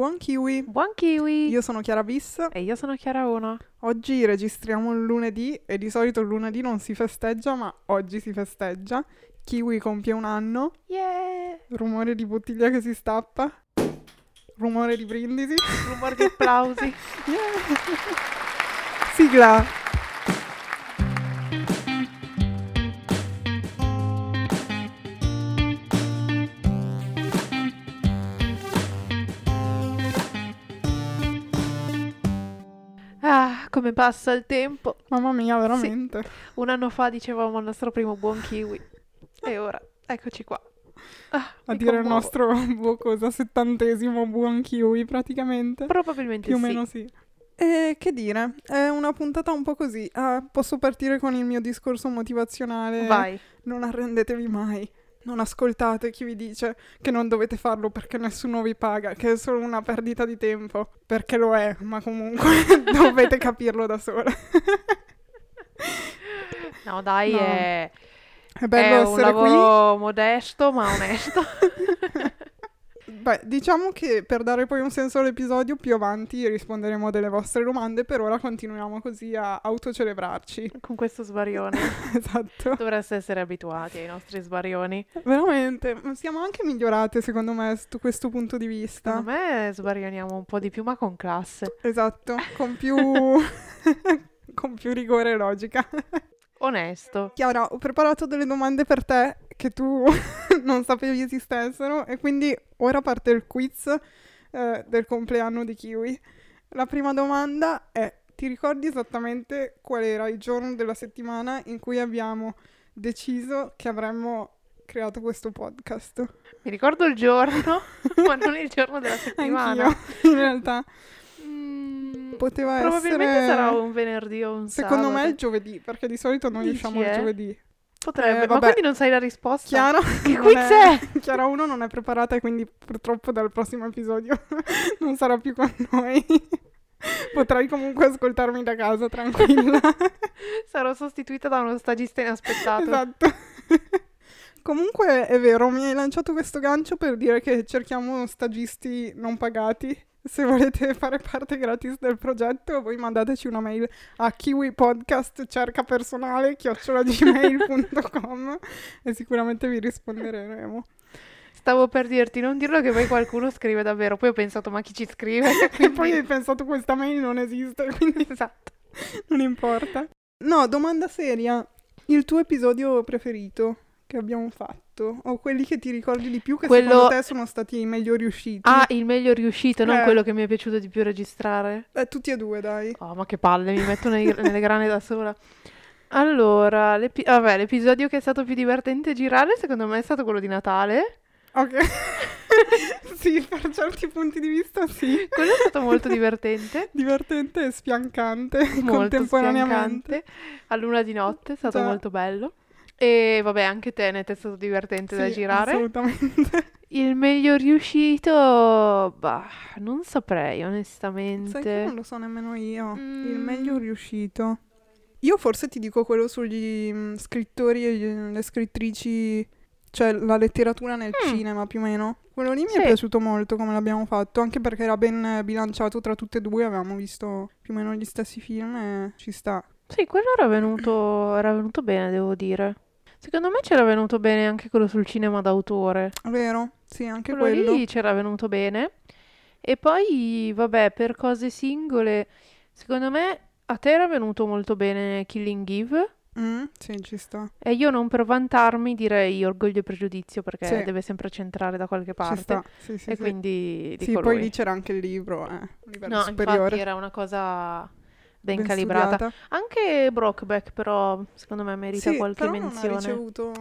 Buon kiwi! Buon kiwi! Io sono Chiara Bis. E io sono Chiara 1. Oggi registriamo il lunedì e di solito il lunedì non si festeggia, ma oggi si festeggia. Kiwi compie un anno. Yeah! Rumore di bottiglia che si stappa. Rumore di brindisi. Rumore di applausi. yeah. Sigla! Come passa il tempo. Mamma mia, veramente. Sì. Un anno fa dicevamo il nostro primo buon kiwi. E ora, eccoci qua. Ah, a dire commuovo. il nostro boh, cosa, settantesimo buon kiwi praticamente. Probabilmente Più o sì. meno sì. E che dire, è una puntata un po' così. Uh, posso partire con il mio discorso motivazionale. Vai. Non arrendetevi mai. Non ascoltate chi vi dice che non dovete farlo perché nessuno vi paga, che è solo una perdita di tempo. Perché lo è, ma comunque dovete capirlo da sola. no, dai, no. è. È bello è essere un lavoro qui. modesto ma onesto. Beh, diciamo che per dare poi un senso all'episodio, più avanti risponderemo a delle vostre domande, per ora continuiamo così a autocelebrarci. Con questo svarione. esatto. Dovreste essere abituati ai nostri svarioni. Veramente, siamo anche migliorate secondo me su questo punto di vista. Secondo me svarioniamo un po' di più, ma con classe. Esatto, con più... con più rigore e logica. Onesto. Chiara, ho preparato delle domande per te che tu non sapevi esistessero e quindi ora parte il quiz eh, del compleanno di Kiwi. La prima domanda è, ti ricordi esattamente qual era il giorno della settimana in cui abbiamo deciso che avremmo creato questo podcast? Mi ricordo il giorno, ma non il giorno della settimana. Anch'io, in realtà. Mm, Poteva probabilmente essere... sarà un venerdì o un Secondo sabato. me il giovedì, perché di solito noi Dici, usciamo eh? il giovedì. Potrebbe, Eh, ma quindi non sai la risposta? Chiara, Che quiz è? Chiara 1 non è preparata e quindi purtroppo dal prossimo episodio non sarà più con noi. Potrai comunque ascoltarmi da casa, tranquilla. Sarò sostituita da uno stagista inaspettato. esatto. Comunque è vero, mi hai lanciato questo gancio per dire che cerchiamo stagisti non pagati. Se volete fare parte gratis del progetto, voi mandateci una mail a kiwipodcast cerca personale chiocciolagmail.com e sicuramente vi risponderemo. Stavo per dirti, non dirlo che poi qualcuno scrive davvero. Poi ho pensato, ma chi ci scrive? E Quindi- poi hai pensato questa mail non esiste, quindi Esatto. non importa. No, domanda seria. Il tuo episodio preferito che abbiamo fatto? O quelli che ti ricordi di più che Quello- secondo te sono stati i meglio riusciti? Ah, il meglio riuscito, non Eh. quello che mi è piaciuto di più registrare. Eh, tutti e due, dai. Oh, ma che palle, mi metto nei- nelle grane da sola. Allora, l'epi- vabbè, l'episodio che è stato più divertente girare, secondo me, è stato quello di Natale. Ok. sì, per certi punti di vista sì. Quello è stato molto divertente. Divertente e spiancante molto contemporaneamente. spiancante. A luna di notte, è stato Già. molto bello. E vabbè, anche Tenet è stato divertente da Sì, girare. Assolutamente. Il meglio riuscito, bah, non saprei Sai che onestamente. non lo so nemmeno io. Il Mm. meglio riuscito. Io forse ti dico quello sugli mm, scrittori e le scrittrici, cioè la letteratura nel Mm. cinema più o meno. Quello lì mi Sì. è piaciuto molto come l'abbiamo fatto, anche perché era ben bilanciato tra tutte e due, avevamo visto più o meno gli stessi film e ci sta. Sì, quello era venuto, era venuto bene, devo dire. Secondo me c'era venuto bene anche quello sul cinema d'autore. Vero? Sì, anche Quello quello. lì c'era venuto bene. E poi, vabbè, per cose singole, secondo me a te era venuto molto bene Killing Eve. Mm, sì, ci sta. E io non per vantarmi direi Orgoglio e Pregiudizio perché Sì. deve sempre centrare da qualche Ci parte. sta. Sì, sì, E sì. quindi Sì, dico poi lui. lì c'era anche il libro, eh, livello No, superiore. infatti era una cosa ben, ben calibrata. studiata. Anche Brokeback però secondo me merita Sì, qualche però non ha menzione. ricevuto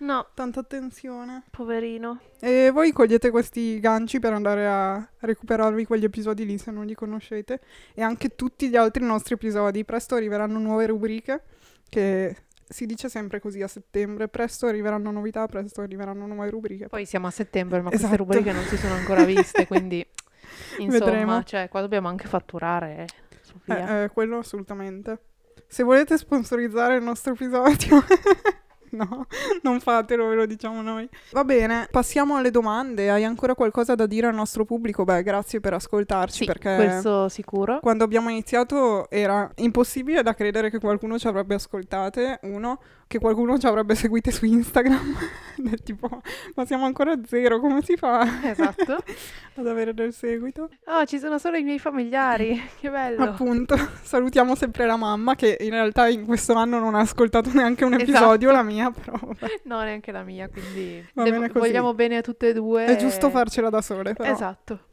No, tanta attenzione. poverino. E voi cogliete questi ganci per andare a recuperarvi quegli episodi lì se non li conoscete. E anche tutti gli altri nostri episodi. Presto arriveranno nuove rubriche che si dice sempre così a settembre. Presto arriveranno novità, presto arriveranno nuove rubriche. Poi siamo a settembre, ma Esatto. queste rubriche non si sono ancora viste, quindi insomma, Vedremo. cioè qua dobbiamo anche fatturare, eh, Sofia. Eh, eh, quello assolutamente. Se volete sponsorizzare il nostro episodio, No, non fatelo, ve lo diciamo noi. Va bene, passiamo alle domande. Hai ancora qualcosa da dire al nostro pubblico? Beh, grazie per ascoltarci Sì, perché questo sicuro. quando abbiamo iniziato era impossibile da credere che qualcuno ci avrebbe ascoltate, uno, che qualcuno ci avrebbe seguite su Instagram. Tipo, ma siamo ancora a zero, come si fa Esatto. ad avere del seguito? Oh, ci sono solo i miei familiari. Che bello. Appunto, salutiamo sempre la mamma che in realtà in questo anno non ha ascoltato neanche un Esatto. episodio, la mia, però vabbè. No, neanche la mia, quindi Va bene vogliamo bene a tutte e due. È giusto farcela da sole, però. Esatto.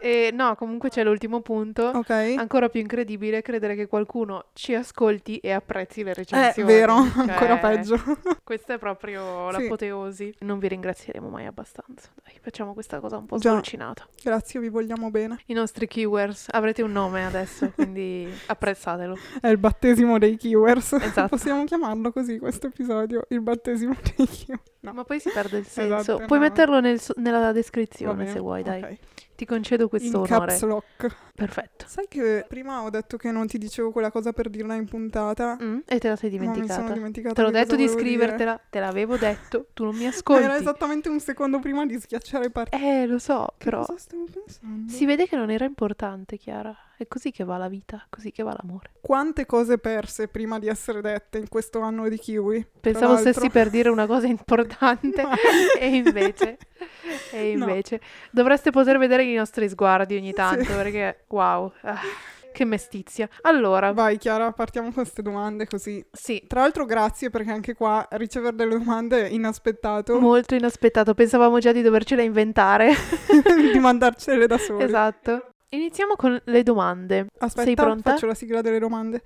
E no, comunque c'è l'ultimo punto. Ok. Ancora più incredibile credere che qualcuno ci ascolti e apprezzi le È recensioni. vero, Cioè, ancora peggio. Questa è proprio Sì. l'apoteosi. Non vi ringrazieremo mai abbastanza. Dai, facciamo questa cosa un po' Già. sdolcinata. Grazie, vi vogliamo bene. I nostri keywords, avrete un nome adesso, quindi apprezzatelo. È il battesimo dei keywords. Esatto. Possiamo chiamarlo così questo episodio, il battesimo dei keywords. No. Ma poi si perde il senso. Esatto, Puoi no. metterlo nel nella descrizione se vuoi, dai. ok. Ti concedo In questo onore. caps lock. Perfetto. Sai che prima ho detto che non ti dicevo quella cosa per dirla in puntata? Mm, e te la sei Ma mi sono dimenticata. dimenticata. Te l'ho che detto di volevo dire. scrivertela, te l'avevo detto, tu non mi Ma ascolti. Era esattamente un secondo prima di schiacciare partita. Eh, lo so, però Cosa stavo pensando? si vede che non era importante, Chiara. È così che va la vita, così che va l'amore. Quante cose perse prima di essere dette in questo anno di Kiwi? Pensavo stessi per dire una cosa importante e invece, e No. invece dovreste poter vedere i nostri sguardi ogni tanto Sì. perché wow, ah, che mestizia. Allora, Vai Chiara, partiamo con queste domande così. sì, Tra l'altro grazie perché anche qua ricevere delle domande è inaspettato molto inaspettato, pensavamo già di dovercela inventare. di mandarcele da soli. esatto. Iniziamo con le domande. Aspetta, Sei pronta? faccio la sigla delle domande.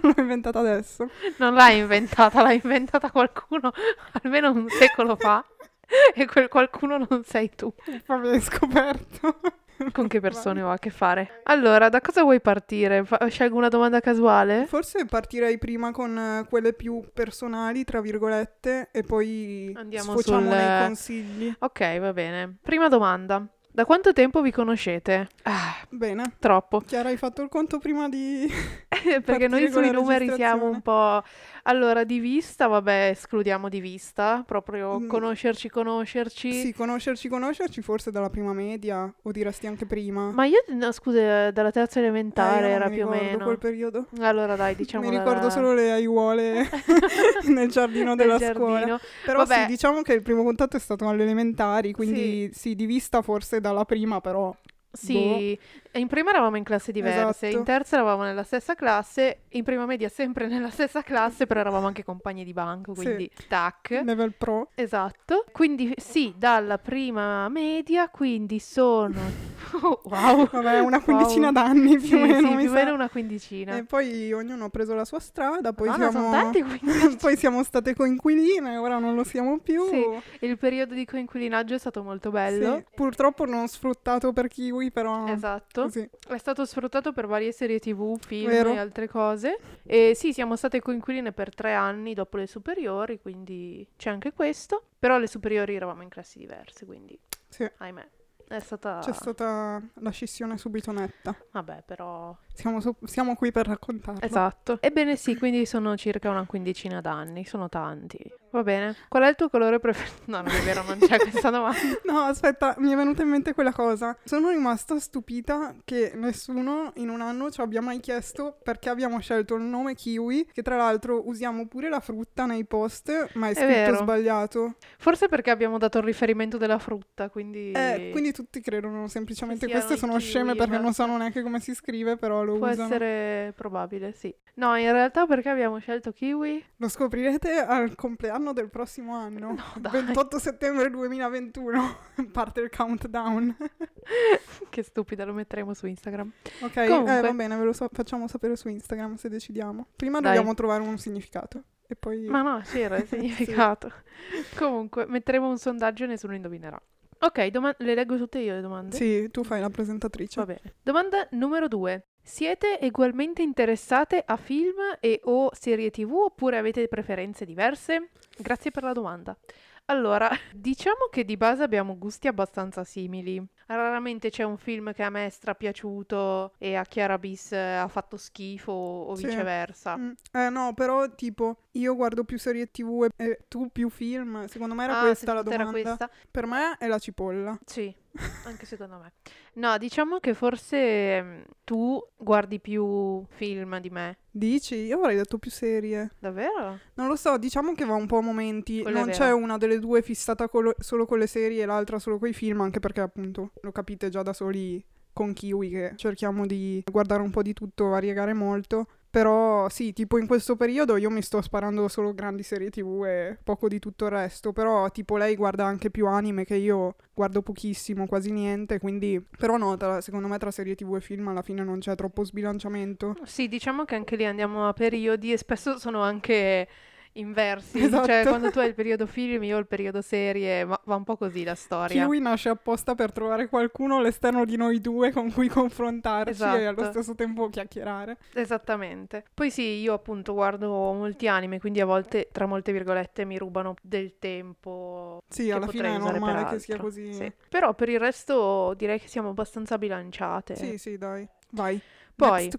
L'ho inventata adesso. Non l'hai inventata, l'ha inventata qualcuno almeno un secolo fa. E quel qualcuno non sei tu. Poi hai scoperto. Con che persone ho a che fare? Allora, da cosa vuoi partire? Fa- scelgo una domanda casuale? Forse partirei prima con eh, quelle più personali, tra virgolette, e poi Andiamo sfociamo sul- nei consigli. Ok, va bene. Prima domanda. Da quanto tempo vi conoscete? Ah, Bene. troppo. Chiara, hai fatto il conto prima di... Perché noi sui numeri siamo un po'... Allora, di vista, vabbè, escludiamo di vista. Proprio Mm. conoscerci, conoscerci. Sì, conoscerci, conoscerci, forse dalla prima media, o diresti anche prima. Ma io, no, scusa, dalla terza Eh, elementare non era più o meno. quel periodo. Allora dai, diciamo mi ricordo dalla- solo le aiuole nel giardino nel della scuola. giardino. Però Vabbè. sì, diciamo che il primo contatto è stato alle elementari, quindi sì, di vista forse dalla prima, però Sì, e in prima eravamo in classi diverse, Esatto. in terza eravamo nella stessa classe, in prima media sempre nella stessa classe, però eravamo anche compagni di banco, Sì. quindi tac. level pro. Esatto. Quindi sì, dalla prima media, quindi sono... wow. Vabbè, una quindicina Wow. d'anni più Sì, o meno. sì, più o meno una quindicina. E poi ognuno ha preso la sua strada, poi Madonna, siamo... tanti poi siamo state coinquiline, ora non lo siamo più. Sì, Il periodo di coinquilinaggio è stato molto bello. Sì, purtroppo non sfruttato per Kiwi, però Esatto. così. È stato sfruttato per varie serie TV, film Vero. e altre cose. E sì, siamo state coinquiline per tre anni dopo le superiori, quindi c'è anche questo. Però alle superiori eravamo in classi diverse, quindi Sì. ahimè. È stata... C'è stata la scissione subito netta. Vabbè, però... Siamo, so- siamo qui per raccontarlo. Esatto. Ebbene sì, quindi sono circa una quindicina d'anni, sono tanti. Va bene. Qual è il tuo colore preferito? No, non è vero, non c'è questa domanda. No, aspetta, mi è venuta in mente quella cosa. Sono rimasta stupita che nessuno in un anno ci abbia mai chiesto perché abbiamo scelto il nome Kiwi, che tra l'altro usiamo pure la frutta nei post, ma è scritto vero. sbagliato. Forse perché abbiamo dato il riferimento della frutta, quindi... Eh, quindi tutti credono semplicemente queste sono kiwi, sceme perché non esatto. sanno neanche come si scrive, però lo Può usano. essere probabile, sì. No, in realtà perché abbiamo scelto kiwi? Lo scoprirete al compleanno del prossimo anno. No, dai. 28 settembre 2021 parte il countdown. che stupida, lo metteremo su Instagram. Ok, eh, Comunque. va bene, ve lo so- facciamo sapere su Instagram se decidiamo. Prima Dai. dobbiamo trovare un significato. E poi... Ma no, c'era il significato. Comunque, metteremo un sondaggio e nessuno indovinerà. Ok, doma- le leggo tutte io le domande? Sì, tu fai la presentatrice. Va bene. Domanda numero due. Siete ugualmente interessate a film e o serie tv oppure avete preferenze diverse? Grazie per la domanda. Allora, diciamo che di base abbiamo gusti abbastanza simili. raramente c'è un film che a me è strapiaciuto e a Chiara Bis ha fatto schifo o Sì. viceversa. Mm, Eh no, però tipo io guardo più serie tv e, e tu più film. Secondo me era Ah, questa la te era domanda. questa? Per me è la cipolla. Sì, anche secondo me. No, diciamo che forse mm, tu guardi più film di me. Dici? Io avrei detto più serie. Davvero? Non lo so, diciamo che va un po' a momenti. Quello è non vero. c'è una delle due fissata colo- solo con le serie e l'altra solo con i film, anche perché appunto lo capite già da soli con Kiwi che cerchiamo di guardare un po' di tutto, variegare molto. Però sì, tipo in questo periodo io mi sto sparando solo grandi serie tv e poco di tutto il resto. Però tipo lei guarda anche più anime che io guardo pochissimo, quasi niente. Quindi... Però no, tra- secondo me tra serie tv e film alla fine non c'è troppo sbilanciamento. Sì, diciamo che anche lì andiamo a periodi e spesso sono anche inversi. Esatto. Cioè, quando tu hai il periodo film, io ho il periodo serie, ma va un po' così la storia. Kiwi nasce apposta per trovare qualcuno all'esterno di noi due con cui confrontarci e allo Esatto. stesso tempo chiacchierare. Esattamente. Poi sì, io appunto guardo molti anime, quindi a volte, tra molte virgolette, mi rubano del tempo. Sì, alla fine è normale che sia così. Sì. Però per il resto direi che siamo abbastanza bilanciate. Sì, sì, dai. Vai. Poi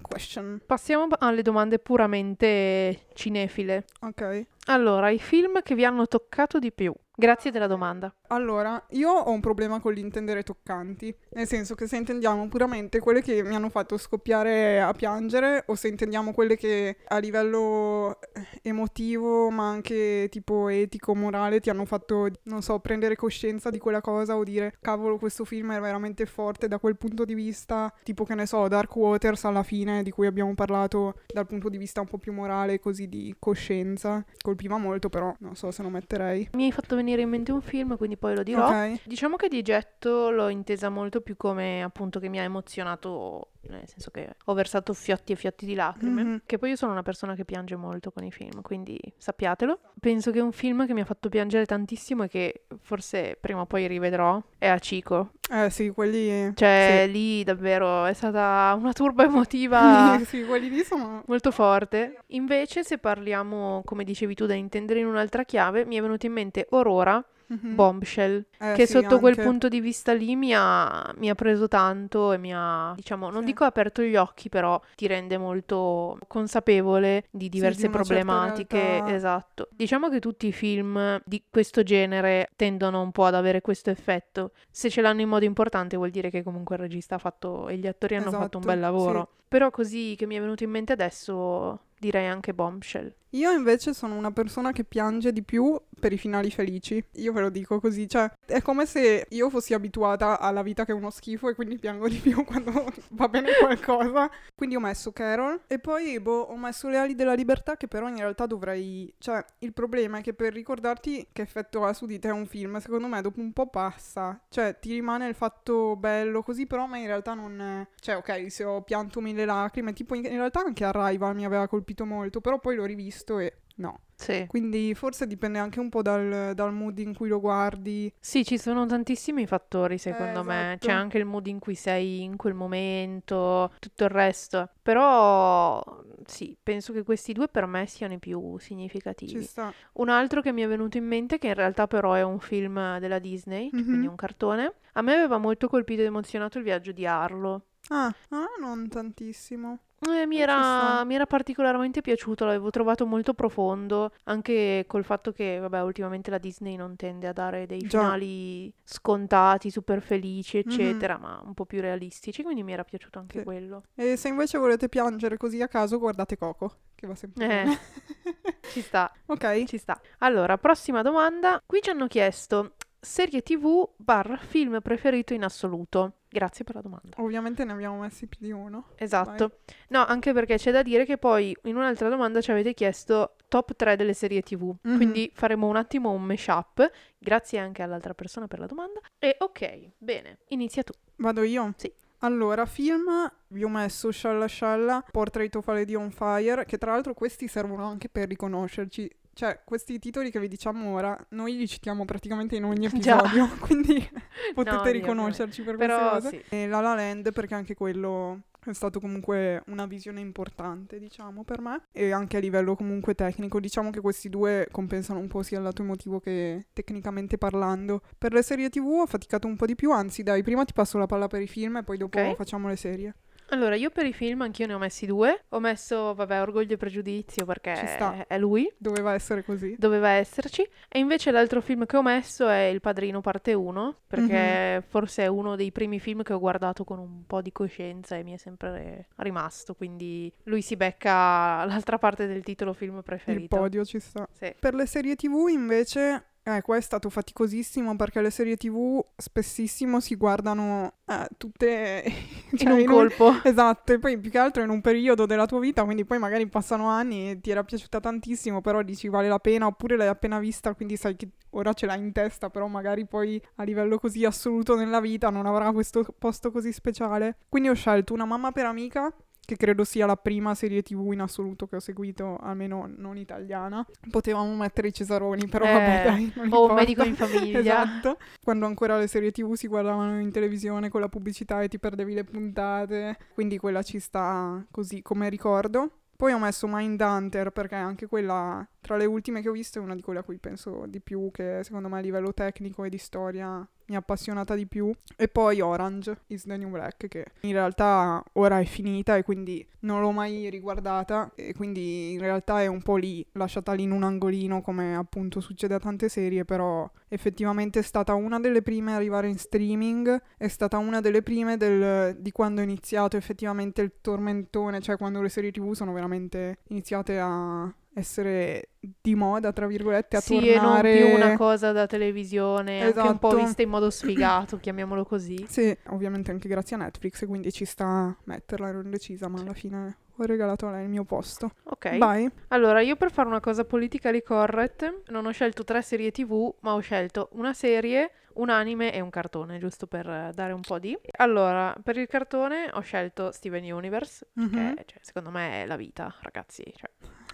passiamo alle domande puramente cinefile. Ok. Allora, i film che vi hanno toccato di più. Grazie della domanda. Allora, io ho un problema con l'intendere toccanti, nel senso che se intendiamo puramente quelle che mi hanno fatto scoppiare a piangere o se intendiamo quelle che a livello eh, emotivo ma anche tipo etico, morale ti hanno fatto, non so, prendere coscienza di quella cosa o dire cavolo questo film è veramente forte da quel punto di vista, tipo che ne so, Dark Waters alla fine di cui abbiamo parlato dal punto di vista un po' più morale, così di coscienza, colpiva molto però non so se lo metterei. Mi hai fatto venire in mente un film, quindi poi lo dirò. Ok. Diciamo che di getto l'ho intesa molto più come appunto che mi ha emozionato, nel senso che ho versato fiotti e fiotti di lacrime, Mhm. che poi io sono una persona che piange molto con i film, quindi sappiatelo. Penso che un film che mi ha fatto piangere tantissimo e che forse prima o poi rivedrò è Achiko. Eh sì, quelli... Cioè sì. lì davvero è stata una turba emotiva sì, quelli lì sono... molto forte. Invece se parliamo, come dicevi tu, da intendere in un'altra chiave, mi è venuto in mente Aurora Mhm. Bombshell, Eh, che sì, sotto quel anche. punto di vista lì mi ha, mi ha preso tanto e mi ha, diciamo, non Sì. dico aperto gli occhi, però ti rende molto consapevole di diverse di una certa problematiche. realtà. Esatto. Diciamo che tutti i film di questo genere tendono un po' ad avere questo effetto. Se ce l'hanno in modo importante vuol dire che comunque il regista ha fatto e gli attori hanno fatto un Esatto, bel lavoro. sì. Però così che mi è venuto in mente adesso direi anche Bombshell. Io invece sono una persona che piange di più per i finali felici. Io ve lo dico così, cioè è come se io fossi abituata alla vita che è uno schifo e quindi piango di più quando va bene qualcosa. Quindi ho messo Carol e poi boh, ho messo Le ali della libertà che però in realtà dovrei... Cioè il problema è che per ricordarti che effetto ha su di te un film, secondo me dopo un po' passa. Cioè ti rimane il fatto bello così, però a me in realtà non... Cioè ok, se ho pianto mille lacrime, tipo in realtà anche Arrival mi aveva colpito molto, però poi l'ho rivisto e no. Sì. Quindi forse dipende anche un po' dal, dal mood in cui lo guardi. Sì, ci sono tantissimi fattori secondo me, esatto. c'è anche il mood in cui sei in quel momento, tutto il resto, però sì, penso che questi due per me siano i più significativi. Un altro che mi è venuto in mente, che in realtà però è un film della Disney, Mhm. quindi un cartone, a me aveva molto colpito ed emozionato il viaggio di Arlo. Ah, ah, non tantissimo. Eh, mi, Ci era, mi era particolarmente piaciuto, l'avevo trovato molto profondo, anche col fatto che, vabbè, ultimamente la Disney non tende a dare dei Già. finali scontati, super felici, Mhm. eccetera, ma un po' più realistici, quindi mi era piaciuto anche Sì. quello. E se invece volete piangere così a caso, guardate Coco, che va sempre Eh. bene. Ci sta, ok. ci sta. Allora, prossima domanda. Qui ci hanno chiesto serie TV barra film preferito in assoluto. Grazie per la domanda. Ovviamente ne abbiamo messi più di uno. Esatto. No, anche perché c'è da dire che poi in un'altra domanda ci avete chiesto top 3 delle serie TV. Mhm. Quindi faremo un attimo un mashup. Grazie anche all'altra persona per la domanda. E ok, bene, inizia tu. Vado io? Sì. Allora, film, vi ho messo Shalla Shalla, Portrait of a Lady on Fire, che tra l'altro questi servono anche per riconoscerci. Cioè, questi titoli che vi diciamo ora, noi li citiamo praticamente in ogni Già. episodio, quindi potete No, riconoscerci per Però queste cose. sì. E La La Land, perché anche quello è stato comunque una visione importante, diciamo, per me. E anche a livello comunque tecnico, diciamo che questi due compensano un po' sia il lato emotivo che tecnicamente parlando. Per le serie TV ho faticato un po' di più, anzi dai, prima ti passo la palla per i film e poi dopo Ok. facciamo le serie. Allora, io per i film anch'io ne ho messi due. Ho messo, vabbè, Orgoglio e Pregiudizio perché è lui, Doveva essere così. doveva esserci. E invece l'altro film che ho messo è Il Padrino parte 1, perché forse è uno dei primi film che ho guardato con un po' di coscienza e mi è sempre rimasto. Quindi lui si becca l'altra parte del titolo film Il preferito. podio ci sta. Sì. Per le serie TV invece, eh, qua è stato faticosissimo perché le serie TV spessissimo si guardano eh, tutte In cioè, un colpo. Esatto, e poi più che altro in un periodo della tua vita, quindi poi magari passano anni e ti era piaciuta tantissimo, però dici vale la pena, oppure l'hai appena vista, quindi sai che ora ce l'hai in testa, però magari poi a livello così assoluto nella vita non avrà questo posto così speciale. Quindi ho scelto Una mamma per amica, che credo sia la prima serie tv in assoluto che ho seguito, almeno non italiana. Potevamo mettere i Cesaroni, però Eh, vabbè dai, non o importa. medico in famiglia. Esatto. Quando ancora le serie tv si guardavano in televisione con la pubblicità e ti perdevi le puntate, quindi quella ci sta così come ricordo. Poi ho messo Mindhunter perché anche quella, tra le ultime che ho visto, è una di quelle a cui penso di più, che secondo me a livello tecnico e di storia mi ha appassionata di più. E poi Orange is the New Black, che in realtà ora è finita e quindi non l'ho mai riguardata e quindi in realtà è un po' lì, lasciata lì in un angolino come appunto succede a tante serie, però effettivamente è stata una delle prime a arrivare in streaming, è stata una delle prime del- di quando è iniziato effettivamente il tormentone, cioè quando le serie tv sono veramente iniziate a essere di moda, tra virgolette, a Sì, e non tornare... più una cosa da televisione, anche un po' Esatto. vista in modo sfigato, chiamiamolo così. Sì, ovviamente anche grazie a Netflix, quindi ci sta a metterla, ero indecisa, ma alla fine ho regalato a lei il mio posto. Ok. Vai. Allora, io per fare una cosa politically correct non ho scelto tre serie TV, ma ho scelto una serie, un anime e un cartone, giusto per dare un po' di. Allora, per il cartone ho scelto Steven Universe, Mhm. che cioè, secondo me è la vita, ragazzi. Cioè,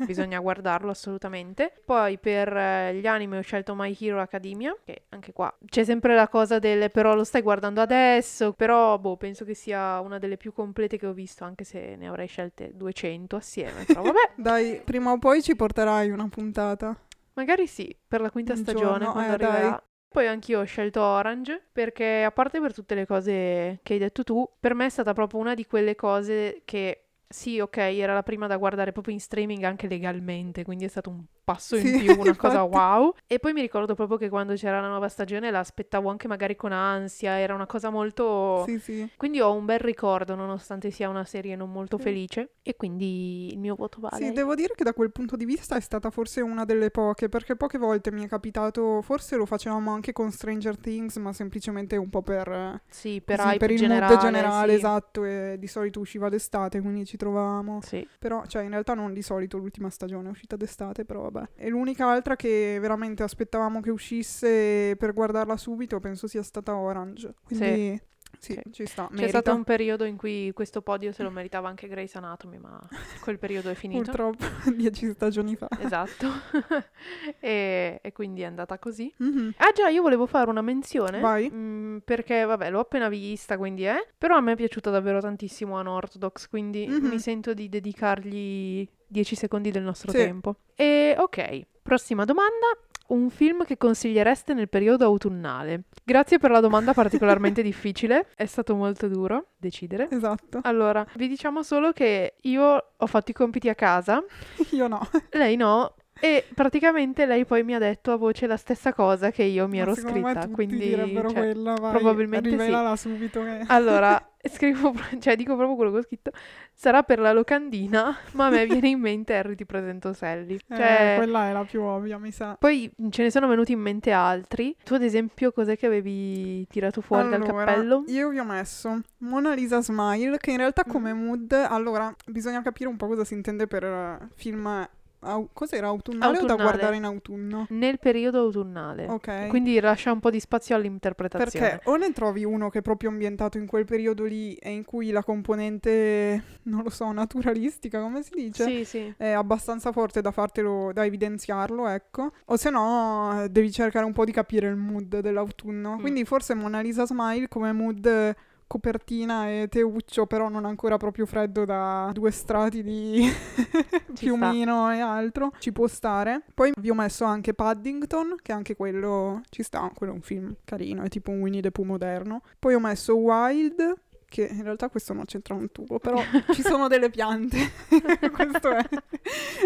bisogna guardarlo assolutamente. Poi per eh, gli anime ho scelto My Hero Academia, che anche qua c'è sempre la cosa del però lo stai guardando adesso, però boh, penso che sia una delle più complete che ho visto, anche se ne avrei scelte 200 assieme, però vabbè. Dai, prima o poi ci porterai una puntata. Magari sì, per la quinta Un stagione giorno, quando eh, arriverà. Poi anch'io ho scelto Orange perché a parte per tutte le cose che hai detto tu, per me è stata proprio una di quelle cose che sì, ok, era la prima da guardare proprio in streaming anche legalmente, quindi è stato un passo in Sì, più, una cosa infatti. wow. E poi mi ricordo proprio che quando c'era la nuova stagione la aspettavo anche magari con ansia, era una cosa molto... Sì, sì. Quindi ho un bel ricordo nonostante sia una serie non molto Sì. felice e quindi il mio voto vale. Sì, devo dire che da quel punto di vista è stata forse una delle poche, perché poche volte mi è capitato, forse lo facevamo anche con Stranger Things, ma semplicemente un po' per, Sì, per così, per il generale, mood generale, sì. esatto, e di solito usciva d'estate, quindi ci trovavamo. Sì. Però, cioè, in realtà non di solito l'ultima stagione è uscita d'estate, però vabbè. E l'unica altra che veramente aspettavamo che uscisse per guardarla subito, penso sia stata Orange. Quindi, sì, Sì. ci sta, C'è merita. stato un periodo in cui questo podio se lo meritava anche Grey's Anatomy, ma quel periodo è finito. Purtroppo, dieci stagioni fa. Esatto. e, e quindi è andata così. Mhm. Ah già, io volevo fare una menzione. Vai. mm, perché, vabbè, l'ho appena vista, quindi è. Però a me è piaciuta davvero tantissimo Unorthodox, quindi Mhm. mi sento di dedicargli 10 secondi del nostro Sì. tempo. E ok, prossima domanda. Un film che consigliereste nel periodo autunnale? Grazie per la domanda particolarmente difficile, è stato molto duro decidere. Esatto. Allora, vi diciamo solo che io ho fatto i compiti a casa, Io no. lei no, e praticamente lei poi mi ha detto a voce la stessa cosa che io mi Ma ero scritta, quindi direbbero cioè, quella, vai, probabilmente sì. rivelala subito che... allora, scrivo, cioè dico proprio quello che ho scritto, sarà per la locandina, ma a me viene in mente Harry ti presento Sally. Eh, Cioè, quella è la più ovvia, mi sa. poi ce ne sono venuti in mente altri. Tu ad esempio cos'è che avevi tirato fuori dal Allora, cappello? Io vi ho messo Mona Lisa Smile, che in realtà come Mhm. mood... Allora, bisogna capire un po' cosa si intende per eh, film... au- cos'era, autunnale, o da Autunnale. guardare in autunno? Nel periodo autunnale. Ok. Quindi lascia un po' di spazio all'interpretazione. Perché o ne trovi uno che è proprio ambientato in quel periodo lì e in cui la componente, non lo so, naturalistica, come si dice? Sì, sì. È abbastanza forte da fartelo, da evidenziarlo, ecco. O se no, devi cercare un po' di capire il mood dell'autunno. Mm. Quindi forse Mona Lisa Smile come mood copertina e teuccio, però non ancora proprio freddo da due strati di piumino e altro, ci può stare. Poi vi ho messo anche Paddington, che anche quello ci sta, quello è un film carino, è tipo un Winnie the Pooh moderno. Poi ho messo Wild, che in realtà questo non c'entra un tubo, però ci sono delle piante. questo è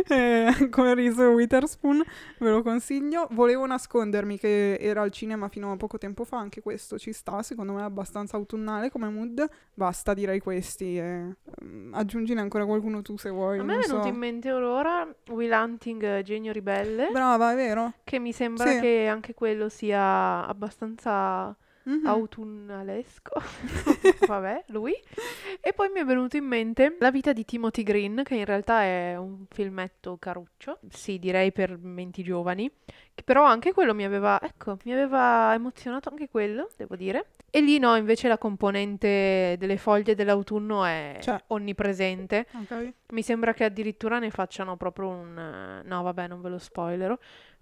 eh, con Reese Witherspoon, ve lo consiglio. Volevo nascondermi che era al cinema fino a poco tempo fa, anche questo ci sta, secondo me è abbastanza autunnale come mood. Basta, direi questi. E, um, aggiungine ancora qualcuno tu se vuoi. A me è venuto so. in mente Aurora, Will Hunting, Genio Ribelle. Brava, è vero? Che mi sembra Sì. che anche quello sia abbastanza Mhm. autunnalesco. Vabbè, lui. E poi mi è venuto in mente La vita di Timothy Green, che in realtà è un filmetto caruccio, sì, direi per menti giovani, che però anche quello mi aveva, ecco, mi aveva emozionato anche quello, devo dire. E lì no, invece la componente delle foglie dell'autunno è Cioè. onnipresente. Ok. Mi sembra che addirittura ne facciano proprio un... No, vabbè, non ve lo spoilerò.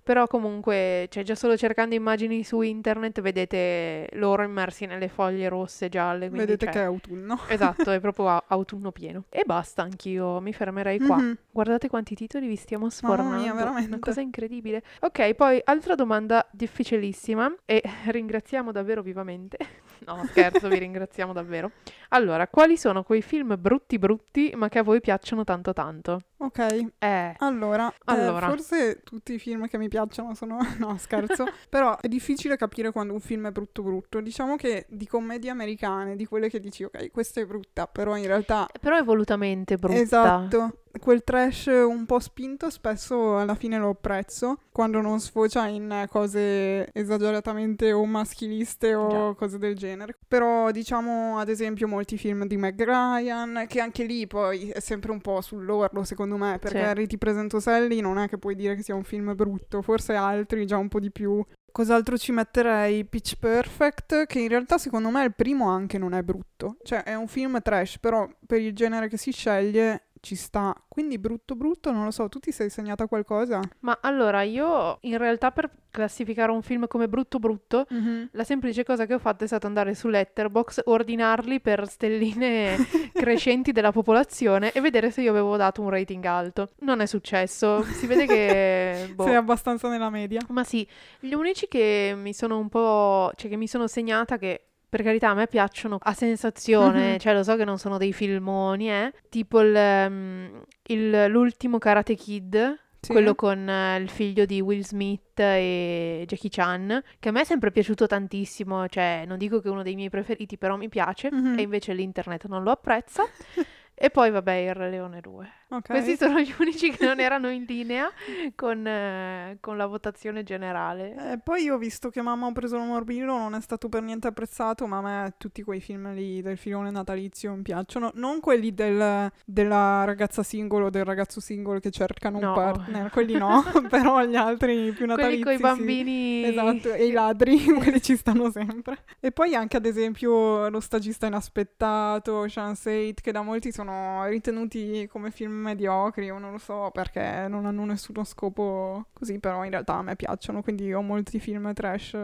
Però comunque, cioè già solo cercando immagini su internet vedete loro immersi nelle foglie rosse, gialle. Quindi, Vedete cioè, che è autunno. Esatto, è proprio a- autunno pieno. E basta, anch'io mi fermerei qua. Mhm. Guardate quanti titoli vi stiamo Mamma sfornando. mia, veramente. Una cosa incredibile. Ok, poi altra domanda difficilissima e ringraziamo davvero vivamente. No, scherzo, vi ringraziamo davvero. Allora, quali sono quei film brutti brutti ma che a voi piacciono tanto tanto? Ok, Eh, allora, eh, Allora. forse tutti i film che mi piacciono sono... No, scherzo. Però è difficile capire quando un film è brutto brutto. Diciamo che di commedie americane, di quelle che dici, ok, questa è brutta, però in realtà... però è volutamente brutta. Esatto. Quel trash un po' spinto spesso alla fine lo apprezzo quando non sfocia in cose esageratamente o maschiliste o Già. cose del genere. Però diciamo ad esempio molti film di Meg Ryan, che anche lì poi è sempre un po' sull'orlo secondo me, perché Sì. Harry ti presento Sally non è che puoi dire che sia un film brutto, forse altri già un po' di più. Cos'altro ci metterei? Pitch Perfect, che in realtà secondo me il primo anche non è brutto. Cioè è un film trash, però per il genere che si sceglie ci sta. Quindi brutto brutto, non lo so, tu ti sei segnata qualcosa? Ma allora, io in realtà per classificare un film come brutto brutto, la semplice cosa che ho fatto è stata andare su Letterboxd, ordinarli per stelline crescenti della popolazione e vedere se io avevo dato un rating alto. Non è successo. Si vede che... boh. Sei abbastanza nella media. Ma sì, gli unici che mi sono un po'... cioè che mi sono segnata che per carità a me piacciono a sensazione, Mhm. cioè lo so che non sono dei filmoni, eh. Tipo il, ehm, il- l'ultimo Karate Kid, Sì. quello con eh, il figlio di Will Smith e Jackie Chan, che a me è sempre piaciuto tantissimo, cioè non dico che è uno dei miei preferiti, però mi piace Mhm. e invece l'internet non lo apprezza. E poi vabbè, il Re Leone 2. Ok. Questi sono gli unici che non erano in linea con, eh, con la votazione generale. Eh, poi io ho visto che Mamma ho preso un morbillo, non è stato per niente apprezzato, ma a me tutti quei film lì del filone natalizio mi piacciono. Non quelli del- della ragazza singolo o del ragazzo singolo che cercano No. un partner, quelli no, però gli altri più Quelli natalizi con i sì. bambini. Esatto, e i ladri, quelli ci stanno sempre. E poi anche ad esempio Lo stagista inaspettato, Sense8, che da molti sono ritenuti come film mediocri, o non lo so, perché non hanno nessuno scopo così, però in realtà a me piacciono, quindi ho molti film trash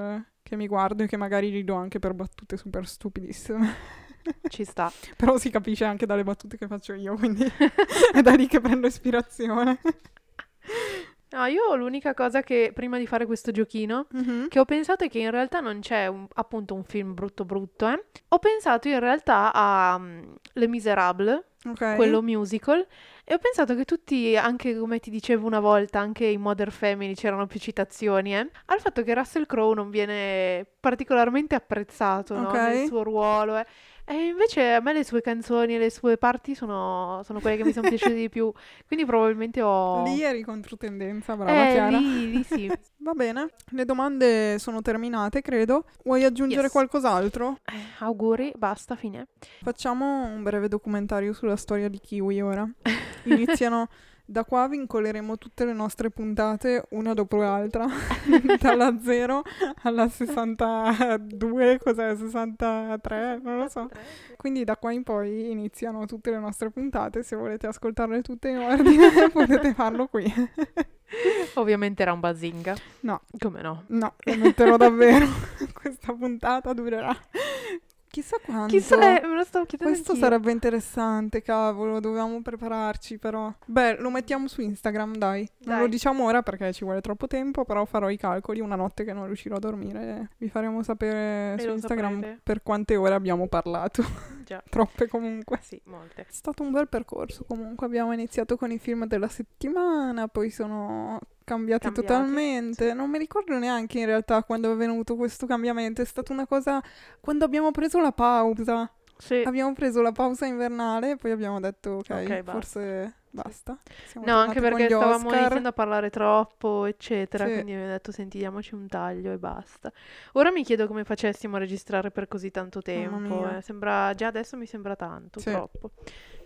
che mi guardo e che magari rido anche per battute super stupidissime. Ci sta. però si capisce anche dalle battute che faccio io, quindi è da lì che prendo ispirazione. No, io l'unica cosa che prima di fare questo giochino Mhm. che ho pensato è che in realtà non c'è un- appunto un film brutto brutto, eh. Ho pensato in realtà a mm, Le Misérables, Ok. quello musical, e ho pensato che tutti, anche come ti dicevo una volta, anche in Modern Family c'erano più citazioni, eh, al fatto che Russell Crowe non viene particolarmente apprezzato, no, Ok. nel suo ruolo, eh. E invece a me le sue canzoni e le sue parti sono, sono quelle che mi sono piaciute di più, quindi probabilmente ho... Lì eri controtendenza, brava eh, Chiara. lì, lì sì. Va bene, le domande sono terminate, credo. Vuoi aggiungere Yes. qualcos'altro? Eh, auguri, basta, fine. Facciamo un breve documentario sulla storia di Kiwi ora. Iniziano da qua vincoleremo tutte le nostre puntate una dopo l'altra, dalla 0 alla 62, cos'è? 63, non lo so. Quindi da qua in poi iniziano tutte le nostre puntate, se volete ascoltarle tutte in ordine potete farlo qui. Ovviamente era un bazinga. No. Come no? No, lo metterò davvero. Questa puntata durerà Chissà quando. Chissà, eh, me lo stavo chiedendo Questo anch'io. sarebbe interessante, cavolo, dovevamo prepararci però. Beh, lo mettiamo su Instagram, dai. Non Dai. lo diciamo ora perché ci vuole troppo tempo, però farò i calcoli una notte che non riuscirò a dormire. Vi faremo sapere E su Instagram saprete. per quante ore abbiamo parlato. Già. Troppe comunque. Sì, molte. È stato un bel percorso comunque, abbiamo iniziato con i film della settimana, poi sono cambiati, Cambiati, totalmente. Non mi ricordo neanche in realtà quando è avvenuto questo cambiamento, è stata una cosa quando abbiamo preso la pausa. Sì. Abbiamo preso la pausa invernale e poi abbiamo detto ok, Ok, basta. forse basta. Siamo No, anche perché stavamo Oscar. iniziando a parlare troppo, eccetera, Sì. quindi abbiamo detto senti, diamoci un taglio e basta. Ora mi chiedo come facessimo a registrare per così tanto tempo, eh. Sembra, già adesso mi sembra tanto, Sì. troppo.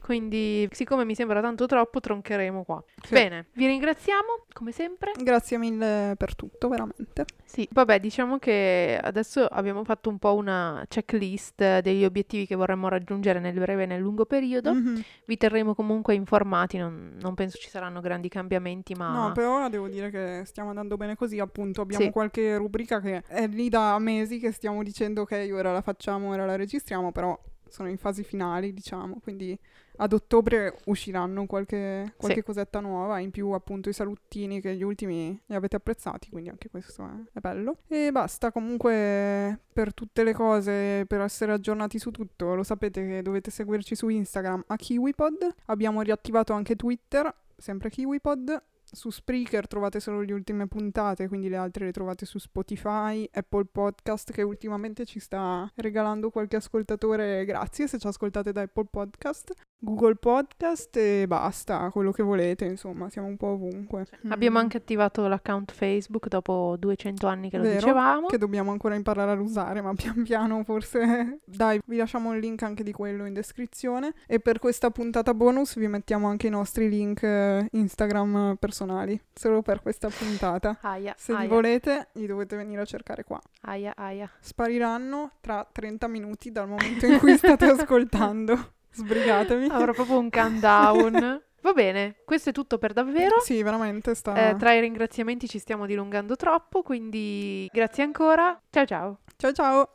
Quindi, siccome mi sembra tanto troppo, troncheremo qua. Sì. Bene, vi ringraziamo, come sempre. Grazie mille per tutto, veramente. Sì, vabbè, diciamo che adesso abbiamo fatto un po' una checklist degli obiettivi che vorremmo raggiungere nel breve e nel lungo periodo. Mhm. Vi terremo comunque informati, non, non penso ci saranno grandi cambiamenti, ma... No, per ora devo dire che stiamo andando bene così, appunto abbiamo Sì. qualche rubrica che è lì da mesi che stiamo dicendo ok, ora la facciamo, ora la registriamo, però sono in fasi finali, diciamo, quindi ad ottobre usciranno qualche, qualche cosetta nuova, in più appunto i salutini che gli ultimi li avete apprezzati, quindi anche questo è, è bello. E basta, comunque per tutte le cose, per essere aggiornati su tutto, lo sapete che dovete seguirci su Instagram a KiwiPod, abbiamo riattivato anche Twitter, sempre KiwiPod. Su Spreaker trovate solo le ultime puntate, quindi le altre le trovate su Spotify, Apple Podcast che ultimamente ci sta regalando qualche ascoltatore, grazie se ci ascoltate da Apple Podcast, Google Podcast e basta, quello che volete, insomma, siamo un po' ovunque. Abbiamo Mm. anche attivato l'account Facebook dopo 200 anni che lo Vero, dicevamo. che dobbiamo ancora imparare ad usare, ma pian piano forse... Dai, vi lasciamo il link anche di quello in descrizione. E per questa puntata bonus vi mettiamo anche i nostri link eh, Instagram personali, solo per questa puntata. Aia, Se li aia, volete, li dovete venire a cercare qua. aia, aia. Spariranno tra 30 minuti dal momento in cui state ascoltando. Sbrigatevi. Avrò proprio un countdown. Va bene, questo è tutto per davvero. Sì, veramente sta... Eh, tra i ringraziamenti ci stiamo dilungando troppo, quindi grazie ancora. Ciao ciao. Ciao ciao!